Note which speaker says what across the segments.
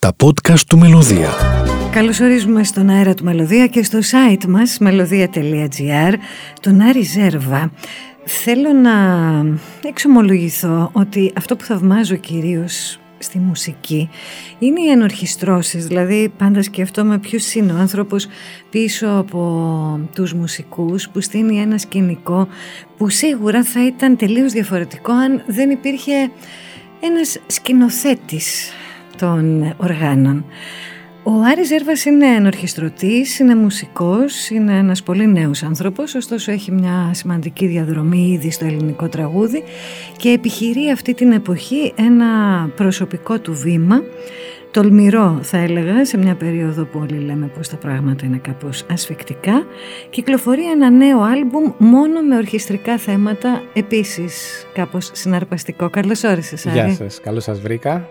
Speaker 1: Τα podcast του Μελωδία.
Speaker 2: Καλωσορίζουμε στον αέρα του Μελωδία και στο site μας μελωδία.gr τον Άρη Ζέρβα. Θέλω να εξομολογηθώ ότι αυτό που θαυμάζω κυρίως στη μουσική είναι οι ενορχιστρώσεις, δηλαδή πάντα σκέφτομαι ποιος είναι ο άνθρωπος πίσω από τους μουσικούς που στείνει ένα σκηνικό που σίγουρα θα ήταν τελείως διαφορετικό αν δεν υπήρχε ένας σκηνοθέτης των οργάνων. Ο Άρης Ζέρβας είναι ενορχιστρωτής, είναι μουσικός, είναι ένας πολύ νέος άνθρωπος, ωστόσο έχει μια σημαντική διαδρομή ήδη στο ελληνικό τραγούδι και επιχειρεί αυτή την εποχή ένα προσωπικό του βήμα, τολμηρό θα έλεγα, σε μια περίοδο που όλοι λέμε πως τα πράγματα είναι κάπως ασφικτικά, κυκλοφορεί ένα νέο άλμπουμ μόνο με ορχιστρικά θέματα, επίσης κάπως συναρπαστικό. Καλώς όρισες Άρη.
Speaker 3: Γεια σας, καλώς σας βρήκα.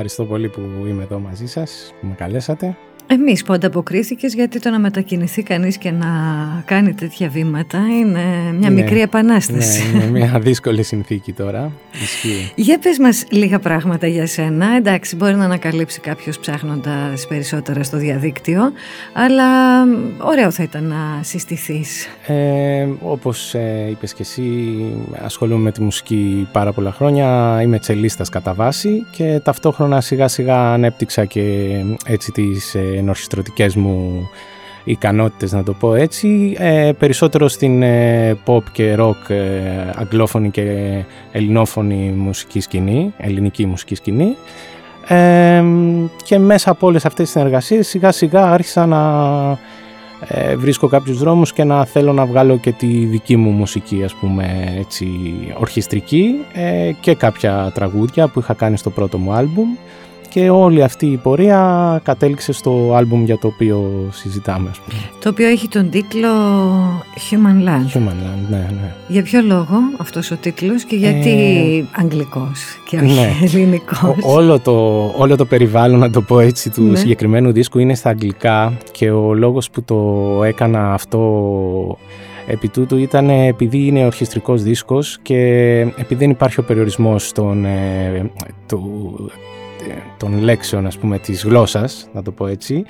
Speaker 3: Ευχαριστώ πολύ που είμαι εδώ μαζί σας, που με καλέσατε.
Speaker 2: Εμείς που ανταποκρίθηκες γιατί το να μετακινηθεί κανείς και να κάνει τέτοια βήματα είναι μια
Speaker 3: Ναι.
Speaker 2: μικρή επανάσταση.
Speaker 3: Ναι, είναι μια δύσκολη συνθήκη τώρα. Ισχύει.
Speaker 2: Για πες μας λίγα πράγματα για σένα. Εντάξει, μπορεί να ανακαλύψει κάποιος ψάχνοντας περισσότερα στο διαδίκτυο, αλλά ωραίο θα ήταν να συστηθείς.
Speaker 3: Ε, όπως ε, είπες και εσύ, ασχολούμαι με τη μουσική πάρα πολλά χρόνια. Είμαι τσελίστας κατά βάση και ταυτόχρονα σιγά σιγά ανέπτυξα και έτσι τις ε, ενορχιστρωτικές μου ικανότητες να το πω έτσι. Ε, περισσότερο στην ε, pop και rock ε, αγγλόφωνη και ελληνόφωνη μουσική σκηνή ελληνική μουσική σκηνή. Ε, και μέσα από όλες αυτές τις συνεργασίες σιγά σιγά άρχισα να ε, βρίσκω κάποιους δρόμους και να θέλω να βγάλω και τη δική μου μουσική ας πούμε έτσι ορχιστρική ε, και κάποια τραγούδια που είχα κάνει στο πρώτο μου άλμπουμ και όλη αυτή η πορεία κατέληξε στο άλμπουμ για το οποίο συζητάμε ας πούμε.
Speaker 2: Το οποίο έχει τον τίτλο Human Land.
Speaker 3: Human Land, ναι, ναι.
Speaker 2: Για ποιο λόγο αυτός ο τίτλος και γιατί αγγλικός και όχι
Speaker 3: ναι.
Speaker 2: ελληνικός;
Speaker 3: Ο- όλο, το, όλο το περιβάλλον, να το πω έτσι, του
Speaker 2: Ναι.
Speaker 3: συγκεκριμένου δίσκου είναι στα αγγλικά και ο λόγος που το έκανα αυτό επί τούτου ήταν επειδή είναι ορχιστρικός δίσκος και επειδή δεν υπάρχει ο περιορισμός των, ε, του, ε, των λέξεων ας πούμε της γλώσσας, να το πω έτσι,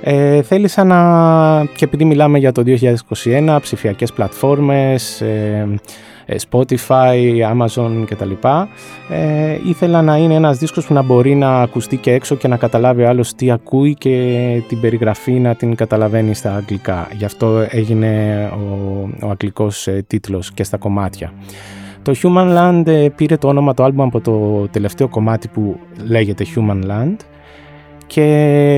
Speaker 3: ε, θέλησα να, και επειδή μιλάμε για το 2021, ψηφιακές πλατφόρμες, ε, ε, Spotify, Amazon κτλ. Ε, ήθελα να είναι ένας δίσκος που να μπορεί να ακουστεί και έξω και να καταλάβει ο άλλος τι ακούει και την περιγραφή να την καταλαβαίνει στα αγγλικά. Γι' αυτό έγινε ο, ο αγγλικός ε, τίτλος και στα κομμάτια. Το Human Land ε, πήρε το όνομα το άλμπουμ από το τελευταίο κομμάτι που λέγεται Human Land. Και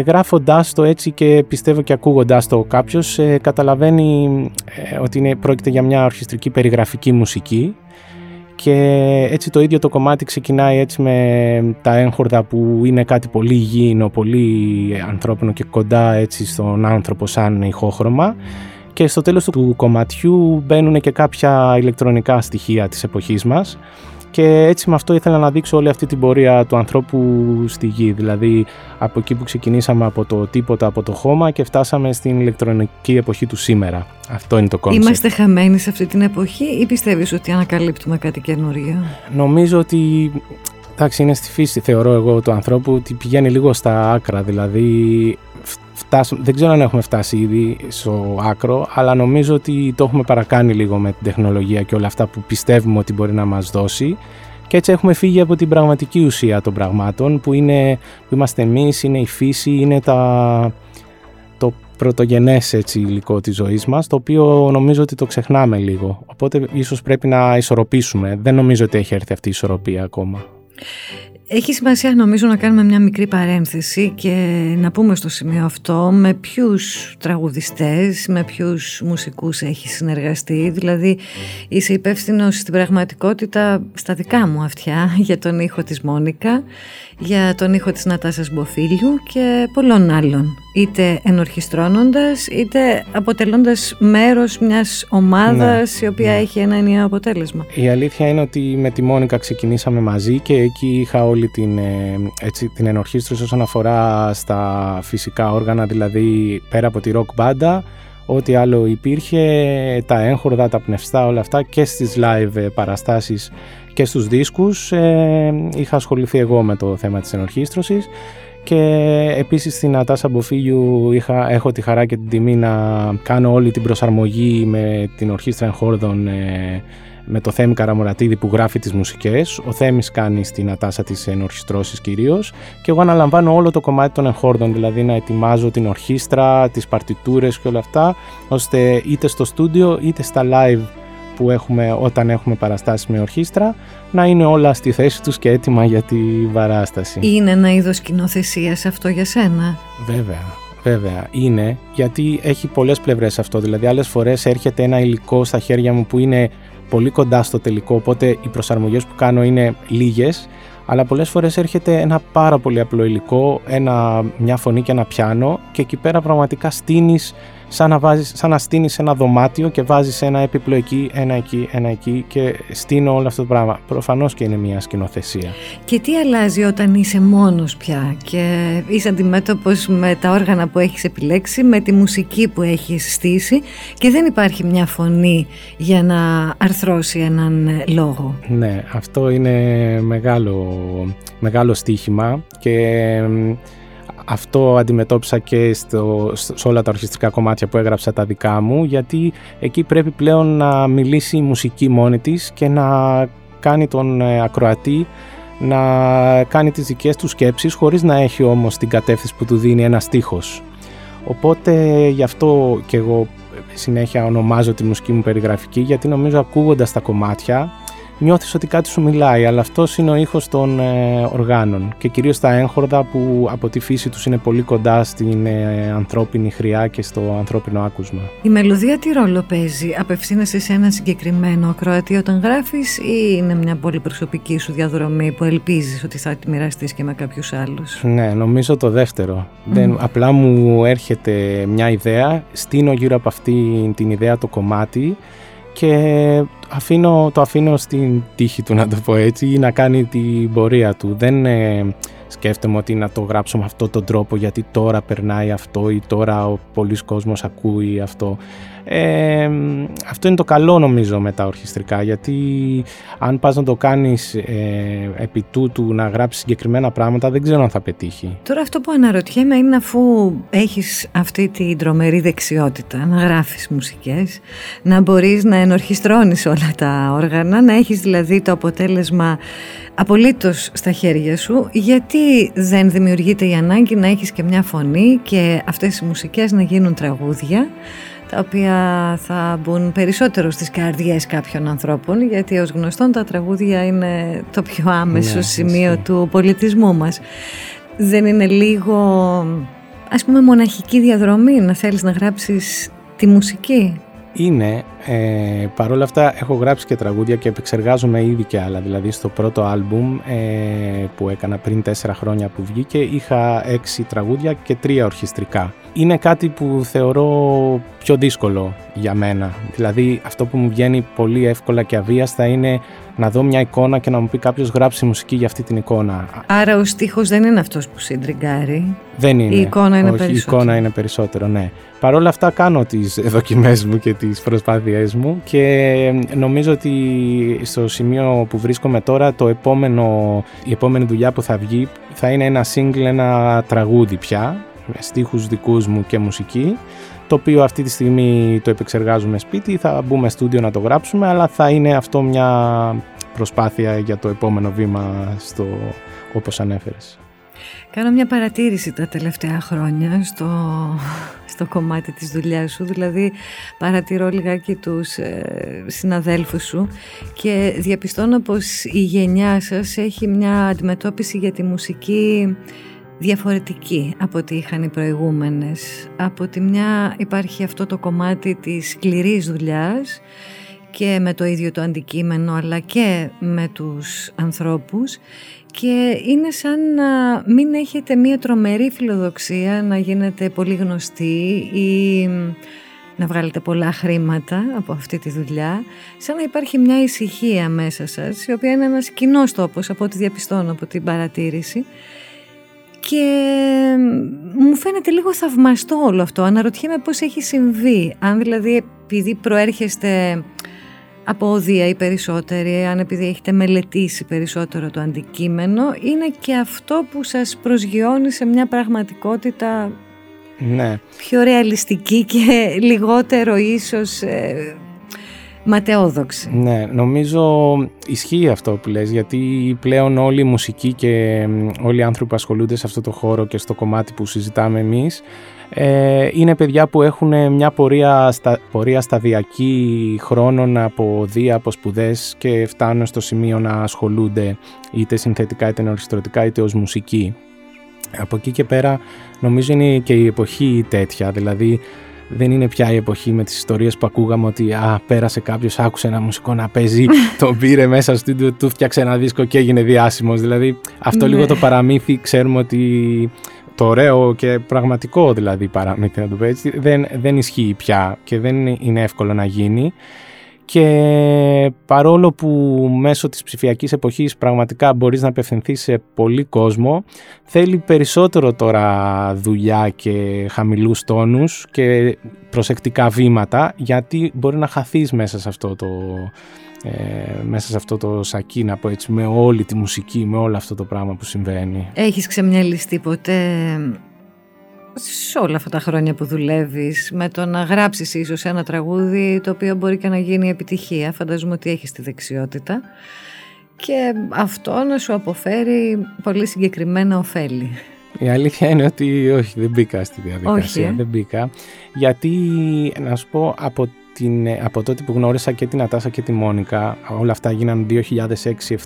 Speaker 3: γράφοντάς το έτσι και πιστεύω και ακούγοντάς το κάποιος ε, καταλαβαίνει ε, ότι είναι, πρόκειται για μια ορχιστρική περιγραφική μουσική. Και έτσι το ίδιο το κομμάτι ξεκινάει έτσι με τα έγχορδα που είναι κάτι πολύ υγιεινό, πολύ ανθρώπινο και κοντά έτσι στον άνθρωπο σαν ηχόχρωμα και στο τέλος του κομματιού μπαίνουν και κάποια ηλεκτρονικά στοιχεία της εποχής μας και έτσι με αυτό ήθελα να δείξω όλη αυτή την πορεία του ανθρώπου στη γη δηλαδή από εκεί που ξεκινήσαμε από το τίποτα, από το χώμα και φτάσαμε στην ηλεκτρονική εποχή του σήμερα. Αυτό είναι το κόνσεπτ.
Speaker 2: Είμαστε χαμένοι σε αυτή την εποχή ή πιστεύεις ότι ανακαλύπτουμε κάτι καινούριο;
Speaker 3: Νομίζω ότι εντάξει, είναι στη φύση θεωρώ εγώ του ανθρώπου ότι πηγαίνει λίγο στα άκρα δηλαδή φτάσ- δεν ξέρω αν έχουμε φτάσει ήδη στο άκρο αλλά νομίζω ότι το έχουμε παρακάνει λίγο με την τεχνολογία και όλα αυτά που πιστεύουμε ότι μπορεί να μας δώσει. Και έτσι έχουμε φύγει από την πραγματική ουσία των πραγμάτων που, είναι, που είμαστε εμείς, είναι η φύση, είναι τα, το πρωτογενές έτσι, υλικό της ζωής μας το οποίο νομίζω ότι το ξεχνάμε λίγο. Οπότε ίσως πρέπει να ισορροπήσουμε. Δεν νομίζω ότι έχει έρθει αυτή η ισορροπία ακόμα
Speaker 2: Έχει σημασία νομίζω να κάνουμε μια μικρή παρένθεση και να πούμε στο σημείο αυτό με ποιους τραγουδιστές, με ποιους μουσικούς έχεις συνεργαστεί. Δηλαδή είσαι υπεύθυνος στην πραγματικότητα στα δικά μου αυτιά για τον ήχο της Μόνικα, για τον ήχο της Νατάσας Μποφίλιου και πολλών άλλων. Είτε ενορχιστρώνοντας είτε αποτελώντας μέρος μιας ομάδας η οποία έχει ένα ενιαίο αποτέλεσμα.
Speaker 3: Η αλήθεια είναι ότι με τη Μόνικα ξεκινήσαμε μαζί και εκεί είχα όλη την, ε, έτσι, την ενορχήστρωση όσον αφορά στα φυσικά όργανα, δηλαδή πέρα από τη rock μπάντα, ό,τι άλλο υπήρχε, τα έγχορδα, τα πνευστά, όλα αυτά και στις live ε, παραστάσεις και στους δίσκους ε, είχα ασχοληθεί εγώ με το θέμα της ενορχήστρωσης. Και επίσης στην Ατάσα Μποφίλιου είχα, έχω τη χαρά και την τιμή να κάνω όλη την προσαρμογή με την Ορχήστρα Εγχόρδων ε, με το Θέμη Καραμορατίδη που γράφει τις μουσικές. Ο Θέμης κάνει στην Ατάσα τις ενορχιστρώσεις κυρίως και εγώ αναλαμβάνω όλο το κομμάτι των εγχόρδων, δηλαδή να ετοιμάζω την ορχήστρα, τις παρτιτούρες και όλα αυτά, ώστε είτε στο στούντιο είτε στα live που έχουμε όταν έχουμε παραστάσεις με ορχήστρα να είναι όλα στη θέση τους και έτοιμα για τη παράσταση.
Speaker 2: Είναι ένα είδος σκηνοθεσία αυτό για σένα;
Speaker 3: Βέβαια, βέβαια είναι γιατί έχει πολλές πλευρές αυτό. Δηλαδή άλλες φορές έρχεται ένα υλικό στα χέρια μου που είναι πολύ κοντά στο τελικό οπότε οι προσαρμογές που κάνω είναι λίγες αλλά πολλές φορές έρχεται ένα πάρα πολύ απλό υλικό, ένα, μια φωνή και ένα πιάνο και εκεί πέρα πραγματικά στείνεις σαν να, βάζεις, σαν να στείνεις ένα δωμάτιο και βάζεις ένα έπιπλο εκεί, ένα εκεί, ένα εκεί και στείνω όλο αυτό το πράγμα. Προφανώς και είναι μια σκηνοθεσία.
Speaker 2: Και τι αλλάζει όταν είσαι μόνος πια και είσαι αντιμέτωπος με τα όργανα που έχεις επιλέξει, με τη μουσική που έχεις στήσει και δεν υπάρχει μια φωνή για να αρθρώσει έναν λόγο;
Speaker 3: Ναι, αυτό είναι μεγάλο, μεγάλο στοίχημα και αυτό αντιμετώπισα και στο, σε όλα τα ορχιστρικά κομμάτια που έγραψα τα δικά μου γιατί εκεί πρέπει πλέον να μιλήσει η μουσική μόνη της και να κάνει τον ε, ακροατή να κάνει τις δικές του σκέψεις χωρίς να έχει όμως την κατεύθυνση που του δίνει ένα στίχος. Οπότε γι' αυτό και εγώ συνέχεια ονομάζω τη μουσική μου περιγραφική γιατί νομίζω ακούγοντας τα κομμάτια νιώθεις ότι κάτι σου μιλάει, αλλά αυτός είναι ο ήχος των ε, οργάνων και κυρίως τα έγχορδα που από τη φύση τους είναι πολύ κοντά στην ε, ανθρώπινη χρειά και στο ανθρώπινο άκουσμα.
Speaker 2: Η μελωδία τι ρόλο παίζει, απευθύνεσαι σε ένα συγκεκριμένο ακροατή όταν γράφεις ή είναι μια πολύ προσωπική σου διαδρομή που ελπίζεις ότι θα τη μοιραστείς και με κάποιους άλλους;
Speaker 3: Ναι, νομίζω το δεύτερο. Δεν, απλά μου έρχεται μια ιδέα, στείνω γύρω από αυτή την ιδέα το κομμάτι και αφήνω, το αφήνω στην τύχη του να το πω έτσι ή να κάνει την πορεία του. Δεν ε, σκέφτομαι ότι να το γράψω με αυτόν τον τρόπο γιατί τώρα περνάει αυτό ή τώρα ο πολλής κόσμος ακούει αυτό. Ε, αυτό είναι το καλό νομίζω με τα ορχιστρικά γιατί αν πας να το κάνεις ε, επί τούτου να γράψεις συγκεκριμένα πράγματα δεν ξέρω αν θα πετύχει.
Speaker 2: Τώρα αυτό που αναρωτιέμαι είναι αφού έχεις αυτή την τρομερή δεξιότητα να γράφεις μουσικές, να μπορείς να ενορχιστρώνεις όλα τα όργανα, να έχεις δηλαδή το αποτέλεσμα απολύτως στα χέρια σου, γιατί δεν δημιουργείται η ανάγκη να έχεις και μια φωνή και αυτές οι μουσικές να γίνουν τραγούδια τα οποία θα μπουν περισσότερο στις καρδιές κάποιων ανθρώπων γιατί ως γνωστόν τα τραγούδια είναι το πιο άμεσο ναι, σημείο του πολιτισμού μας. Δεν είναι λίγο ας πούμε μοναχική διαδρομή να θέλεις να γράψεις τη μουσική;
Speaker 3: Είναι, ε, παρόλα αυτά έχω γράψει και τραγούδια και επεξεργάζομαι ήδη και άλλα. Δηλαδή στο πρώτο άλμπουμ ε, που έκανα πριν τέσσερα χρόνια που βγήκε είχα έξι τραγούδια και τρία ορχιστρικά. Είναι κάτι που θεωρώ πιο δύσκολο για μένα. Δηλαδή αυτό που μου βγαίνει πολύ εύκολα και αβίαστα είναι να δω μια εικόνα και να μου πει κάποιος γράψει μουσική για αυτή την εικόνα.
Speaker 2: Άρα ο στίχος δεν είναι αυτός που συντριγκάρει.
Speaker 3: Δεν είναι.
Speaker 2: Η εικόνα είναι
Speaker 3: Όχι,
Speaker 2: περισσότερο.
Speaker 3: Η εικόνα είναι περισσότερο, ναι. Παρ' όλα αυτά κάνω τις δοκιμές μου και τις προσπάθειές μου και νομίζω ότι στο σημείο που βρίσκομαι τώρα το επόμενο, η επόμενη δουλειά που θα βγει θα είναι ένα single, ένα τραγούδι πια με στίχους δικούς μου και μουσική το οποίο αυτή τη στιγμή το επεξεργάζουμε σπίτι, θα μπούμε στούντιο να το γράψουμε αλλά θα είναι αυτό μια προσπάθεια για το επόμενο βήμα στο, όπως ανέφερες.
Speaker 2: Κάνω μια παρατήρηση τα τελευταία χρόνια στο, στο κομμάτι της δουλειάς σου, δηλαδή παρατηρώ λιγάκι τους ε, συναδέλφους σου και διαπιστώνω πως η γενιά σας έχει μια αντιμετώπιση για τη μουσική διαφορετική από ό,τι είχαν οι προηγούμενες. Από τη μια υπάρχει αυτό το κομμάτι της σκληρής δουλειάς και με το ίδιο το αντικείμενο αλλά και με τους ανθρώπους και είναι σαν να μην έχετε μία τρομερή φιλοδοξία να γίνετε πολύ γνωστοί ή να βγάλετε πολλά χρήματα από αυτή τη δουλειά, σαν να υπάρχει μια ησυχία μέσα σας, η οποία είναι ένας κοινός τόπος από ό,τι διαπιστώνω από την παρατήρηση και μου φαίνεται λίγο θαυμαστό όλο αυτό. Αναρωτιέμαι πώς έχει συμβεί. Αν δηλαδή επειδή προέρχεστε από οδεία ή περισσότεροι, αν επειδή έχετε μελετήσει περισσότερο το αντικείμενο, είναι και αυτό που σας προσγειώνει σε μια πραγματικότητα
Speaker 3: ναι.
Speaker 2: πιο ρεαλιστική και λιγότερο ίσως ε, ματαιόδοξη.
Speaker 3: Ναι, νομίζω ισχύει αυτό που λες, γιατί πλέον όλοι οι μουσικοί και όλοι οι άνθρωποι που ασχολούνται σε αυτό το χώρο και στο κομμάτι που συζητάμε εμείς ε, είναι παιδιά που έχουν μια πορεία, στα, πορεία σταδιακή χρόνων από δύο από σπουδές και φτάνουν στο σημείο να ασχολούνται είτε συνθετικά είτε ορχιστρωτικά είτε ως μουσικοί. Από εκεί και πέρα νομίζω είναι και η εποχή τέτοια, δηλαδή δεν είναι πια η εποχή με τις ιστορίες που ακούγαμε ότι α, πέρασε κάποιος, άκουσε ένα μουσικό να παίζει, τον πήρε μέσα στο στούντιο, του φτιάξε ένα δίσκο και έγινε διάσημος. Δηλαδή αυτό λίγο ναι. το παραμύθι ξέρουμε ότι το ωραίο και πραγματικό δηλαδή παραμύθι να το πω έτσι, δεν, δεν ισχύει πια και δεν είναι εύκολο να γίνει. Και παρόλο που μέσω της ψηφιακής εποχής πραγματικά μπορείς να απευθυνθείς σε πολύ κόσμο θέλει περισσότερο τώρα δουλειά και χαμηλούς τόνους και προσεκτικά βήματα γιατί μπορεί να χαθείς μέσα σε αυτό το, ε, μέσα σε αυτό το σακί να πω έτσι με όλη τη μουσική, με όλο αυτό το πράγμα που συμβαίνει.
Speaker 2: Έχεις ξεμυαλιστεί ποτέ σε όλα αυτά τα χρόνια που δουλεύεις με το να γράψεις ίσως ένα τραγούδι το οποίο μπορεί και να γίνει επιτυχία φανταζομαι ότι έχεις τη δεξιότητα και αυτό να σου αποφέρει πολύ συγκεκριμένα ωφέλη.
Speaker 3: Η αλήθεια είναι ότι όχι δεν μπήκα στη διαδικασία, όχι, ε; δεν μπήκα γιατί να σου πω από την, από τότε που γνώρισα και την Ατάσα και τη Μόνικα, όλα αυτά γίνανε 2006,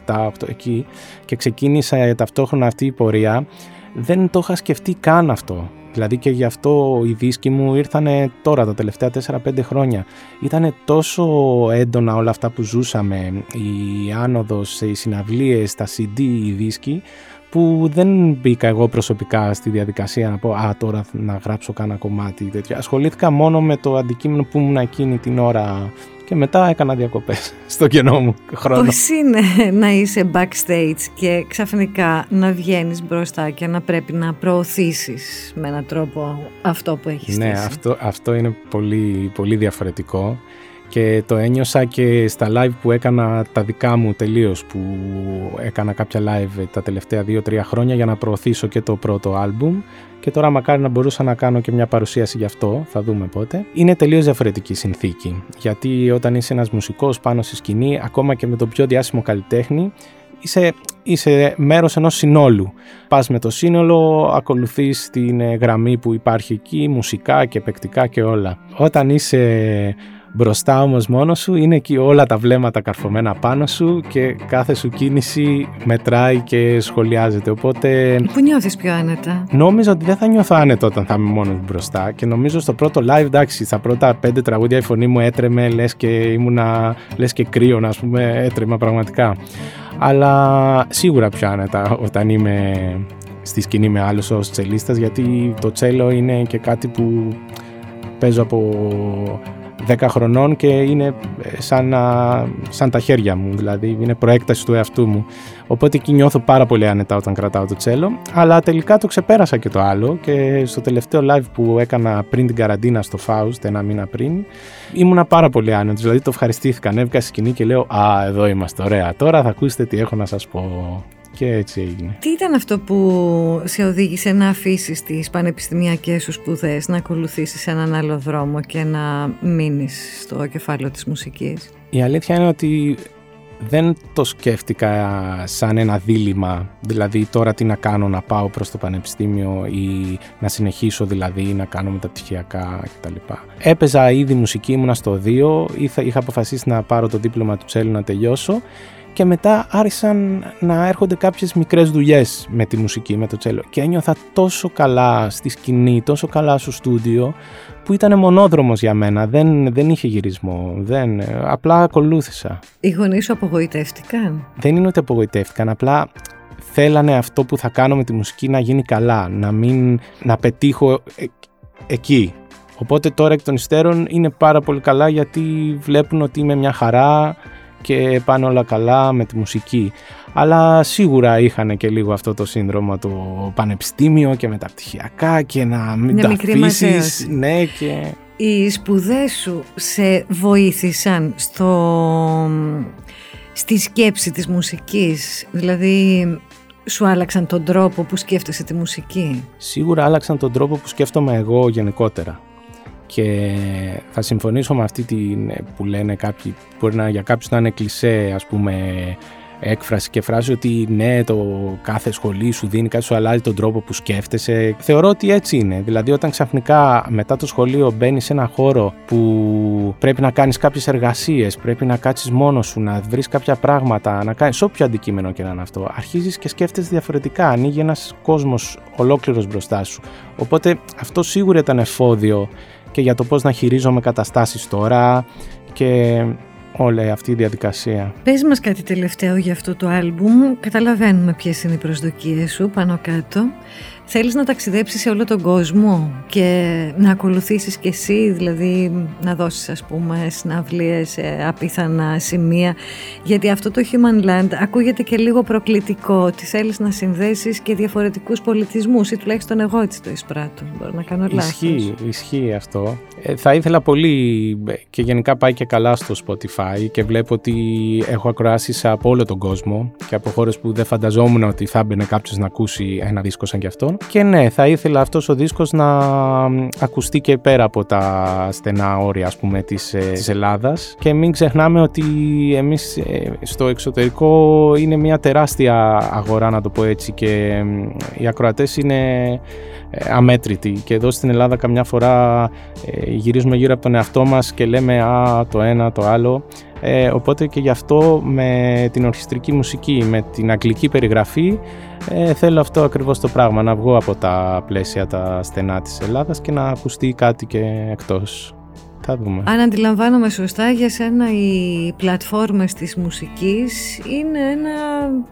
Speaker 3: 2007, 2008 εκεί και ξεκίνησα ταυτόχρονα αυτή η πορεία, δεν το είχα σκεφτεί καν αυτό. Δηλαδή και γι' αυτό οι δίσκοι μου ήρθαν τώρα τα τελευταία 4-5 χρόνια. Ήταν τόσο έντονα όλα αυτά που ζούσαμε, η άνοδος, οι συναυλίες, τα CD, οι δίσκοι, που δεν μπήκα εγώ προσωπικά στη διαδικασία να πω «Α, τώρα να γράψω κάνα κομμάτι» τέτοια. Ασχολήθηκα μόνο με το αντικείμενο που ήμουν εκείνη την ώρα και μετά έκανα διακοπές στο κενό μου χρόνο.
Speaker 2: Πώς είναι να είσαι backstage και ξαφνικά να βγαίνεις μπροστά και να πρέπει να προωθήσεις με έναν τρόπο αυτό που έχεις
Speaker 3: Ναι, αυτό, αυτό είναι πολύ, πολύ διαφορετικό και το ένιωσα και στα live που έκανα τα δικά μου τελείως που έκανα κάποια live τα τελευταία 2-3 χρόνια για να προωθήσω και το πρώτο άλμπουμ και τώρα μακάρι να μπορούσα να κάνω και μια παρουσίαση γι' αυτό, θα δούμε πότε. Είναι τελείως διαφορετική συνθήκη γιατί όταν είσαι ένας μουσικός πάνω στη σκηνή ακόμα και με το πιο διάσημο καλλιτέχνη είσαι, είσαι μέρος ενός συνόλου. Πας με το σύνολο, ακολουθείς την γραμμή που υπάρχει εκεί, μουσικά και παικτικά και όλα. Όταν είσαι Μπροστά όμως μόνος σου είναι εκεί όλα τα βλέμματα καρφωμένα πάνω σου και κάθε σου κίνηση μετράει και σχολιάζεται. Οπότε.
Speaker 2: Πού νιώθεις πιο άνετα;
Speaker 3: Νόμιζα ότι δεν θα νιώθω άνετα όταν θα είμαι μόνος μπροστά. Και νομίζω στο πρώτο live, εντάξει, στα πρώτα πέντε τραγούδια η φωνή μου έτρεμε, λες και ήμουνα, λες και κρύο, ας πούμε, έτρεμα πραγματικά. Αλλά σίγουρα πιο άνετα όταν είμαι στη σκηνή με άλλους ως τσελίστας γιατί το τσέλο είναι και κάτι που παίζω από 10 χρονών και είναι ε, σαν, σαν τα χέρια μου, δηλαδή είναι προέκταση του εαυτού μου. Οπότε εκεί νιώθω πάρα πολύ άνετα όταν κρατάω το τσέλο, αλλά τελικά το ξεπέρασα και το άλλο και στο τελευταίο live που έκανα πριν την καραντίνα στο Faust, ένα μήνα πριν, ήμουνα πάρα πολύ άνετος, δηλαδή το ευχαριστήθηκα, ανέβηκα στη σκηνή και λέω «Α, εδώ είμαστε, ωραία, τώρα θα ακούσετε τι έχω να σας πω». Και έτσι έγινε.
Speaker 2: Τι ήταν αυτό που σε οδήγησε να αφήσεις τις πανεπιστημιακές σου σπουδές, να ακολουθήσεις έναν άλλο δρόμο και να μείνεις στο κεφάλαιο της μουσικής;
Speaker 3: Η αλήθεια είναι ότι δεν το σκέφτηκα σαν ένα δίλημα, δηλαδή τώρα τι να κάνω, να πάω προς το πανεπιστήμιο ή να συνεχίσω δηλαδή να κάνω μεταπτυχιακά κτλ. Έπαιζα ήδη μουσική, ήμουνα στο 2, είχα αποφασίσει να πάρω το δίπλωμα του Τσέλου να τελειώσω και μετά άρχισαν να έρχονται κάποιες μικρές δουλειές με τη μουσική, με το τσέλο και ένιωθα τόσο καλά στη σκηνή, τόσο καλά στο στούντιο που ήταν μονόδρομος για μένα, δεν, δεν είχε γυρισμό, δεν, απλά ακολούθησα.
Speaker 2: Οι γονείς σου απογοητεύτηκαν;
Speaker 3: Δεν είναι ότι απογοητεύτηκαν, απλά θέλανε αυτό που θα κάνω με τη μουσική να γίνει καλά, να μην, να πετύχω ε, εκεί. Οπότε τώρα εκ των υστέρων είναι πάρα πολύ καλά γιατί βλέπουν ότι είμαι μια χαρά, και πάνε όλα καλά με τη μουσική. Αλλά σίγουρα είχαν και λίγο αυτό το σύνδρομο το πανεπιστήμιο και μεταπτυχιακά και να μην ναι, τα αφήσεις. Ναι, και...
Speaker 2: οι σπουδές σου σε βοήθησαν στο, στη σκέψη της μουσικής, δηλαδή σου άλλαξαν τον τρόπο που σκέφτεσαι τη μουσική;
Speaker 3: Σίγουρα άλλαξαν τον τρόπο που σκέφτομαι εγώ γενικότερα. Και θα συμφωνήσω με αυτή την που λένε κάποιοι, μπορεί να, για κάποιους να είναι κλισέ ας πούμε έκφραση και φράση ότι ναι, το κάθε σχολή σου δίνει κάτι, σου αλλάζει τον τρόπο που σκέφτεσαι. Θεωρώ ότι έτσι είναι. Δηλαδή, όταν ξαφνικά μετά το σχολείο μπαίνει σε ένα χώρο που πρέπει να κάνεις κάποιες εργασίες, πρέπει να κάτσεις μόνος σου, να βρεις κάποια πράγματα, να κάνεις όποιο αντικείμενο και να είναι αυτό, αρχίζεις και σκέφτεσαι διαφορετικά. Ανοίγει ένας κόσμος ολόκληρος μπροστά σου. Οπότε αυτό σίγουρα ήταν εφόδιο και για το πώς να χειρίζομαι καταστάσεις τώρα και όλη αυτή η διαδικασία.
Speaker 2: Πες μας κάτι τελευταίο για αυτό το άλμπουμ. Καταλαβαίνουμε ποιες είναι οι προσδοκίες σου πάνω κάτω. Θέλεις να ταξιδέψεις σε όλο τον κόσμο και να ακολουθήσεις και εσύ, δηλαδή να δώσεις ας πούμε συναυλίες σε απίθανα σημεία, γιατί αυτό το Human Land ακούγεται και λίγο προκλητικό, ότι θέλεις να συνδέσεις και διαφορετικούς πολιτισμούς ή τουλάχιστον εγώ έτσι το εισπράττω, μπορώ να κάνω λάθος.
Speaker 3: Ισχύει, ισχύει αυτό. Ε, θα ήθελα πολύ και γενικά πάει και καλά στο Spotify και βλέπω ότι έχω ακροάσεις από όλο τον κόσμο και από χώρες που δεν φανταζόμουν ότι θα μπαινε κάποιος να ακούσει ένα δίσκο σαν κι αυτόν και ναι, θα ήθελα αυτός ο δίσκος να ακουστεί και πέρα από τα στενά όρια ας πούμε της, ε, της Ελλάδας. Και μην ξεχνάμε ότι εμείς ε, στο εξωτερικό είναι μια τεράστια αγορά να το πω έτσι και οι ακροατές είναι ε, αμέτρητοι. Και εδώ στην Ελλάδα καμιά φορά γυρίζουμε γύρω από τον εαυτό μας και λέμε α το ένα το άλλο ε, οπότε και γι' αυτό με την ορχιστρική μουσική, με την αγγλική περιγραφή ε, θέλω αυτό ακριβώς το πράγμα, να βγω από τα πλαίσια τα στενά της Ελλάδας και να ακουστεί κάτι και εκτός. Θα δούμε.
Speaker 2: Αν αντιλαμβάνομαι σωστά, για σένα οι πλατφόρμες της μουσικής είναι ένα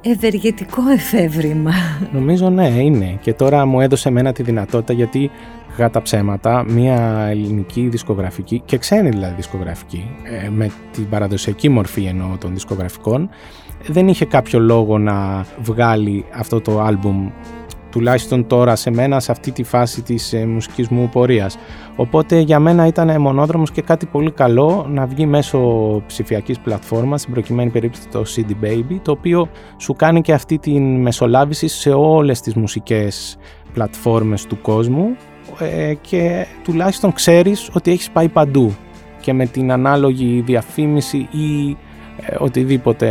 Speaker 2: ευεργετικό εφεύρημα.
Speaker 3: Νομίζω ναι, είναι. Και τώρα μου έδωσε εμένα τη δυνατότητα γιατί κατά ψέματα μια ελληνική δισκογραφική και ξένη δηλαδή δισκογραφική ε, με την παραδοσιακή μορφή εννοώ των δισκογραφικών δεν είχε κάποιο λόγο να βγάλει αυτό το άλμπουμ τουλάχιστον τώρα σε μένα σε αυτή τη φάση της ε, μουσικής μου πορείας. Οπότε για μένα ήταν μονόδρομος και κάτι πολύ καλό να βγει μέσω ψηφιακής πλατφόρμας, στην προκειμένη περίπτωση το CD Baby, το οποίο σου κάνει και αυτή τη μεσολάβηση σε όλες τις μουσικές πλατφόρμες του κόσμου ε, και τουλάχιστον ξέρεις ότι έχεις πάει παντού και με την ανάλογη διαφήμιση ή ε, οτιδήποτε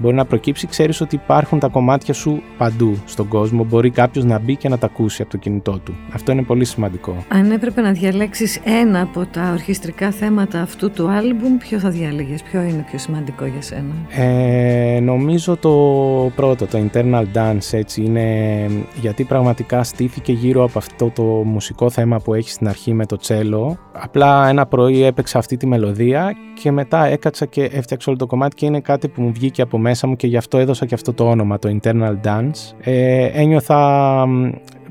Speaker 3: μπορεί να προκύψει, ξέρεις ότι υπάρχουν τα κομμάτια σου παντού στον κόσμο. Μπορεί κάποιος να μπει και να τα ακούσει από το κινητό του. Αυτό είναι πολύ σημαντικό.
Speaker 2: Αν έπρεπε να διαλέξεις ένα από τα ορχιστρικά θέματα αυτού του άλμπουμ, ποιο θα διάλεγες, ποιο είναι πιο σημαντικό για σένα;
Speaker 3: Ε, νομίζω το πρώτο, το Internal Dance, έτσι είναι γιατί πραγματικά στήθηκε γύρω από αυτό το μουσικό θέμα που έχεις στην αρχή με το τσέλο. Απλά ένα πρωί έπαιξα αυτή τη μελωδία και μετά έκατσα και έφτιαξα όλο το κομμάτι και είναι κάτι που μου βγήκε από μέσα μου και γι' αυτό έδωσα και αυτό το όνομα, το Internal Dance. Ε, ένιωθα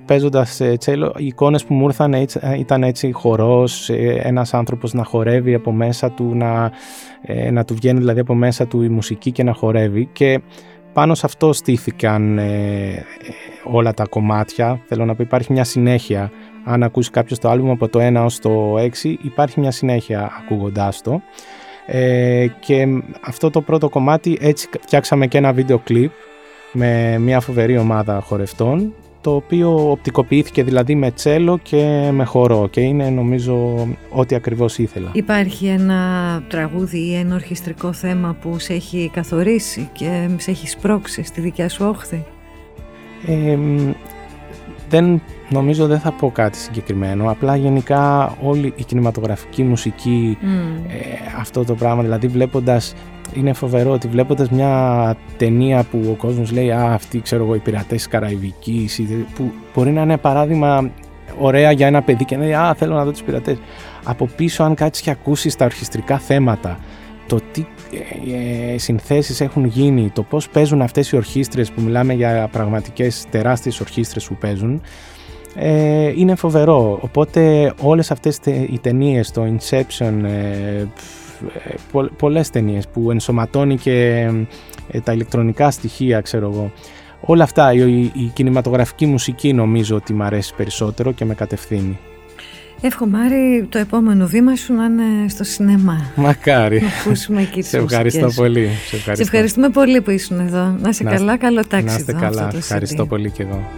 Speaker 3: παίζοντας τσέλο, οι εικόνες που μου ήρθαν ήταν έτσι χορός, ε, ένας άνθρωπος να χορεύει από μέσα του, να, ε, να του βγαίνει δηλαδή από μέσα του η μουσική και να χορεύει και πάνω σε αυτό στήθηκαν ε, όλα τα κομμάτια. Θέλω να πω υπάρχει μια συνέχεια. Αν ακούσει κάποιος το άλμπουμ από το 1 ως το 6 υπάρχει μια συνέχεια ακούγοντάς το. Ε, και αυτό το πρώτο κομμάτι έτσι φτιάξαμε και ένα βίντεο κλιπ με μια φοβερή ομάδα χορευτών το οποίο οπτικοποιήθηκε δηλαδή με τσέλο και με χορό και είναι νομίζω ό,τι ακριβώς ήθελα.
Speaker 2: Υπάρχει ένα τραγούδι ή ένα ορχιστρικό θέμα που σε έχει καθορίσει και σε έχει σπρώξει στη δικιά σου όχθη;
Speaker 3: Ε, δεν νομίζω δεν θα πω κάτι συγκεκριμένο, απλά γενικά όλη η κινηματογραφική μουσική, ε, αυτό το πράγμα, δηλαδή βλέποντας, είναι φοβερό ότι βλέποντας μια ταινία που ο κόσμος λέει «Α, αυτοί ξέρω εγώ οι πειρατές της Καραϊβικής», που μπορεί να είναι παράδειγμα ωραία για ένα παιδί και να λέει «Α, θέλω να δω τους πειρατές». Από πίσω αν κάτσεις και ακούσεις τα ορχιστρικά θέματα, το τι ε, ε, συνθέσεις έχουν γίνει, το πώς παίζουν αυτές οι ορχήστρες που μιλάμε για πραγματικές τεράστιες ορχήστρες που παίζουν ε, είναι φοβερό. Οπότε όλες αυτές οι ταινίες, το Inception, ε, πο, πολλές ταινίες που ενσωματώνει και ε, τα ηλεκτρονικά στοιχεία, ξέρω εγώ. Όλα αυτά, η, η κινηματογραφική μουσική νομίζω ότι μου αρέσει περισσότερο και με κατευθύνει.
Speaker 2: Εύχομαι Άρη το επόμενο βήμα σου να είναι στο σινεμά.
Speaker 3: Μακάρι.
Speaker 2: Να ακούσουμε εκεί
Speaker 3: Σε ευχαριστώ πολύ.
Speaker 2: Σε, ευχαριστούμε πολύ που ήσουν εδώ. Να είσαι καλά, καλό ταξίδι.
Speaker 3: Να είστε καλά. Ευχαριστώ πολύ και εγώ.